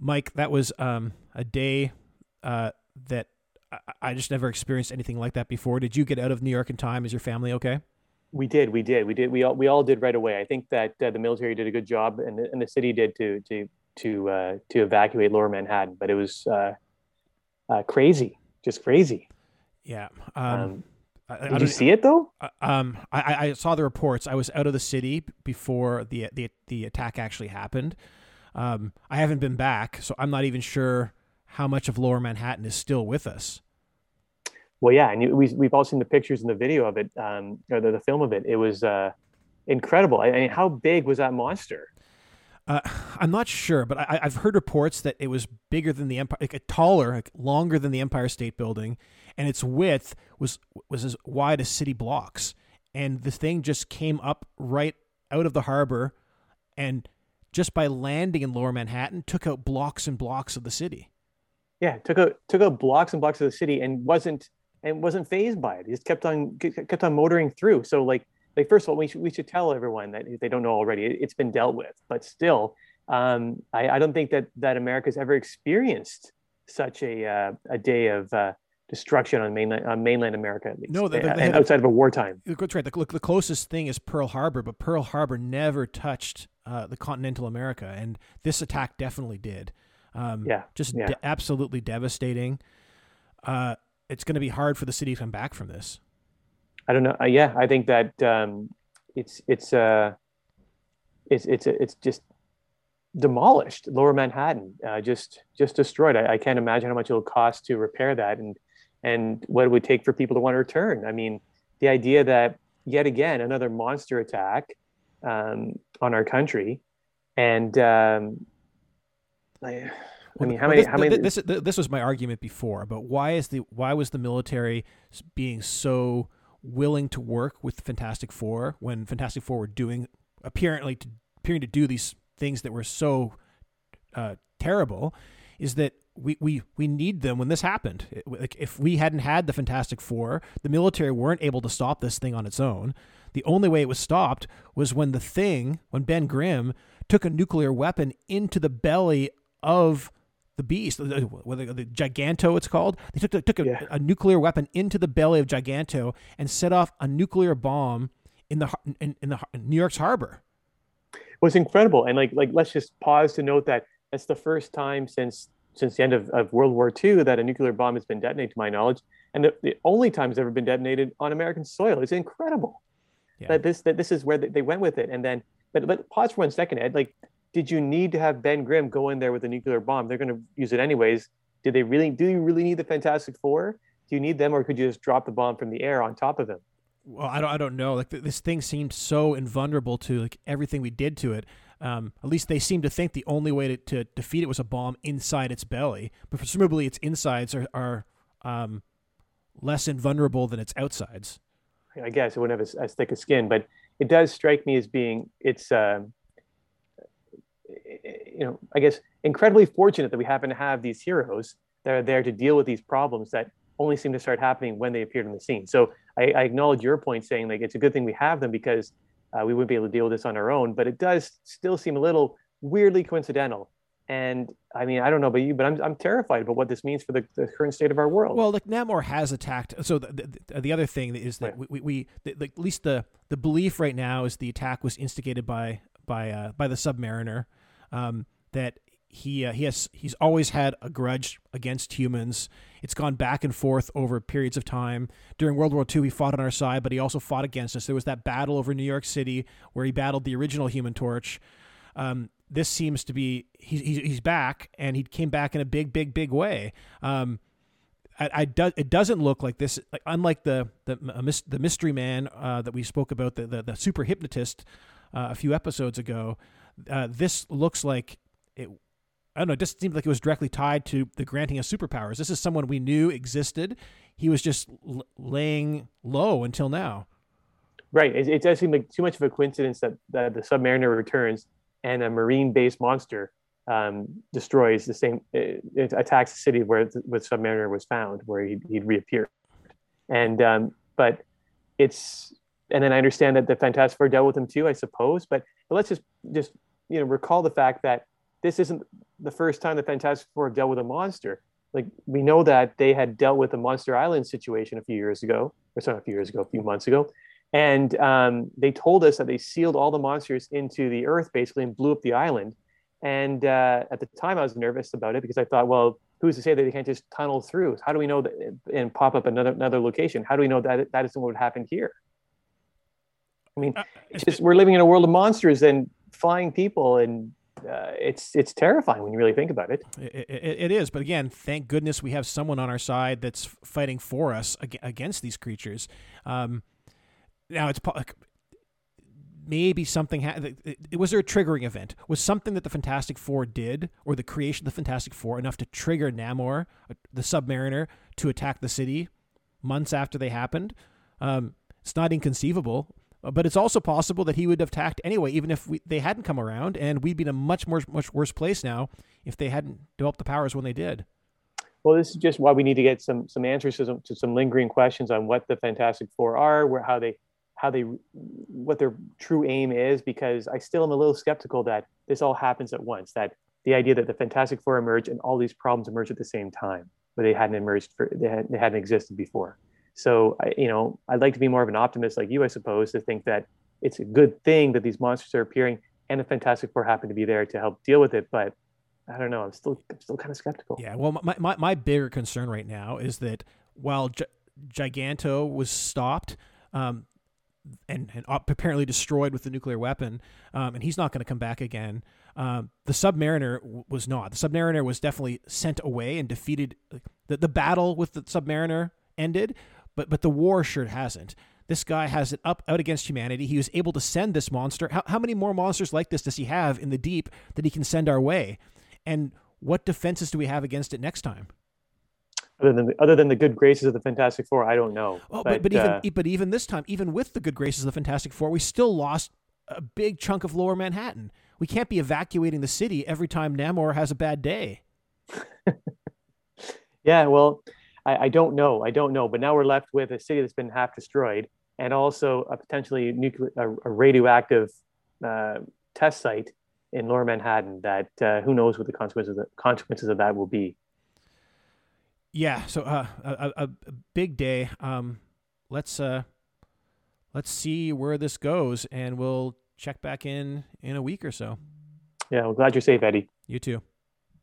Mike, that was um, a day uh, that I, I just never experienced anything like that before. Did you get out of New York in time? Is your family okay? We did, we did, we did. We all we all did right away. I think that uh, the military did a good job, and the, and the city did to to to uh, to evacuate Lower Manhattan. But it was uh, uh, crazy, just crazy. Yeah. Um, Um, I, I did don't- you see it though? Uh, um, I, I- I saw the reports. I was out of the city before the the the attack actually happened. Um, I haven't been back, so I'm not even sure how much of Lower Manhattan is still with us. Well, yeah, and you, we we've all seen the pictures and the video of it, um, or the, the film of it. It was uh, incredible. I, I mean, how big was that monster? Uh, I'm not sure, but I, I've heard reports that it was bigger than the Empire, like taller, like longer than the Empire State Building, and its width was was as wide as city blocks. And the thing just came up right out of the harbor, and just by landing in Lower Manhattan, took out blocks and blocks of the city. Yeah, took out took out blocks and blocks of the city and wasn't and wasn't fazed by it. He just kept on kept on motoring through. So like like first of all, we should we should tell everyone that if they don't know already, it, it's been dealt with. But still, um, I, I don't think that that America's ever experienced such a uh, a day of uh, destruction on mainland on mainland America at least. No, they- they and had- outside of a wartime. That's right. The, look, the closest thing is Pearl Harbor, but Pearl Harbor never touched uh, the continental America, and this attack definitely did. Um, Yeah, just yeah. de- absolutely devastating. Uh, it's going to be hard for the city to come back from this. I don't know. Uh, yeah, I think that um, it's it's uh, it's it's it's just demolished. Lower Manhattan, uh, just just destroyed. I, I can't imagine how much it'll cost to repair that, and and what it would take for people to want to return. I mean, the idea that yet again another monster attack um, on our country, and um, I, I mean, how Well, many? This, how many? this, this, this was my argument before about why is the why was the military being so willing to work with Fantastic Four when Fantastic Four were doing apparently to, appearing to do these things that were so uh, terrible is that we, we, we need them when this happened. Like if we hadn't had the Fantastic Four, the military weren't able to stop this thing on its own. The only way it was stopped was when the thing, when Ben Grimm took a nuclear weapon into the belly of the beast, the, whether the Giganto it's called. They took took a, Yeah. a nuclear weapon into the belly of Giganto and set off a nuclear bomb in the in, in the in New York's harbor. It was incredible. And like like let's just pause to note that that's the first time since since the end of, of World War II that a nuclear bomb has been detonated, to my knowledge, and the, the only time it's ever been detonated on American soil. It's incredible Yeah. that this that this is where they, went with it. And then, but but pause for one second, Ed. Like, did you need to have Ben Grimm go in there with a nuclear bomb? They're going to use it anyways. Did they really? Do you really need the Fantastic Four? Do you need them, or could you just drop the bomb from the air on top of them? well, I don't, I don't know. Like th- this thing seemed so invulnerable to like everything we did to it. Um, at least they seem to think the only way to, to defeat it was a bomb inside its belly. But presumably its insides are, are um, less invulnerable than its outsides. I guess it wouldn't have as, thick a skin, but it does strike me as being it's um, you know I guess incredibly fortunate that we happen to have these heroes that are there to deal with these problems that only seem to start happening when they appeared on the scene. So I, I acknowledge your point, saying like it's a good thing we have them because uh, we wouldn't be able to deal with this on our own. But it does still seem a little weirdly coincidental. And I mean, I don't know about you, but I'm I'm terrified about what this means for the, the current state of our world. Well, like Namor has attacked. So the, the, the other thing is that Right. we, we, the, the, at least the the belief right now is the attack was instigated by by uh, by the Submariner. Um, that he uh, he has he's always had a grudge against humans. It's gone back and forth over periods of time. During World War II, he fought on our side, but he also fought against us. There was that battle over New York City where he battled the original Human Torch. Um, this seems to be he's he's back, and he came back in a big, big, big way. Um, I, I do, it doesn't look like this. Like, unlike the the the mystery man uh, that we spoke about, the the, the super hypnotist uh, a few episodes ago. Uh, this looks like it. I don't know. It just seemed like it was directly tied to the granting of superpowers. This is someone we knew existed. He was just l- laying low until now. Right. It, it does seem like too much of a coincidence that, that the Submariner returns and a marine-based monster um, destroys the same. It, it attacks the city where the, Submariner was found, where he'd, he'd reappeared. And um, but it's and then I understand that the Fantastic Four dealt with him too, I suppose. But but let's just just you know recall the fact that this isn't the first time the Fantastic Four have dealt with a monster. Like we know that they had dealt with the Monster Island situation a few years ago, or sorry, a few years ago, a few months ago, and um, they told us that they sealed all the monsters into the earth basically and blew up the island. And uh, at the time, I was nervous about it because I thought, well, who's to say that they can't just tunnel through? How do we know that and pop up another another location? How do we know that that isn't what happened here? I mean, uh, it's just we're living in a world of monsters and flying people, and uh, it's it's terrifying when you really think about it. It, it. it is, but again, thank goodness we have someone on our side that's fighting for us against these creatures. Um, now it's maybe something ha- was there a triggering event? Was something that the fantastic four did or the creation of the fantastic four enough to trigger namor uh, the submariner to attack the city months after they happened? Um, it's not inconceivable uh, but it's also possible that he would have attacked anyway even if we, they hadn't come around and we'd be in a much more much worse place now if they hadn't developed the powers when they did. Well, this is just why we need to get some some answers to some, to some lingering questions on what the Fantastic Four are, where how they how they what their true aim is because I still am a little skeptical that this all happens at once. That the idea that the Fantastic Four emerge and all these problems emerge at the same time, but they hadn't emerged for they, had, they hadn't existed before. So I, you know, I'd like to be more of an optimist like you, I suppose, to think that it's a good thing that these monsters are appearing and the Fantastic Four happen to be there to help deal with it. But I don't know. I'm still I'm still kind of skeptical. Yeah. Well, my my, my bigger concern right now is that while G- Giganto was stopped, um, and, and apparently destroyed with the nuclear weapon, um, and he's not going to come back again. Um, the Submariner w- was not. The Submariner was definitely sent away and defeated. The, the battle with the Submariner ended, but but the war sure hasn't. This guy has it up out against humanity. He was able to send this monster. How, how many more monsters like this does he have in the deep that he can send our way? And what defenses do we have against it next time? Other than the, other than the good graces of the Fantastic Four, I don't know. Oh, but, but, but uh, even but even this time, even with the good graces of the Fantastic Four, we still lost a big chunk of Lower Manhattan. We can't be evacuating the city every time Namor has a bad day. yeah, well, I, I, don't know. I don't know. But now we're left with a city that's been half destroyed, and also a potentially nuclear, a, a radioactive uh, test site in Lower Manhattan. That uh, who knows what the consequences of, consequences of that will be yeah, so uh, a, a, a big day. Um, let's uh, let's see where this goes, and we'll check back in in a week or so. Yeah, I'm glad you're safe, Eddie. You too.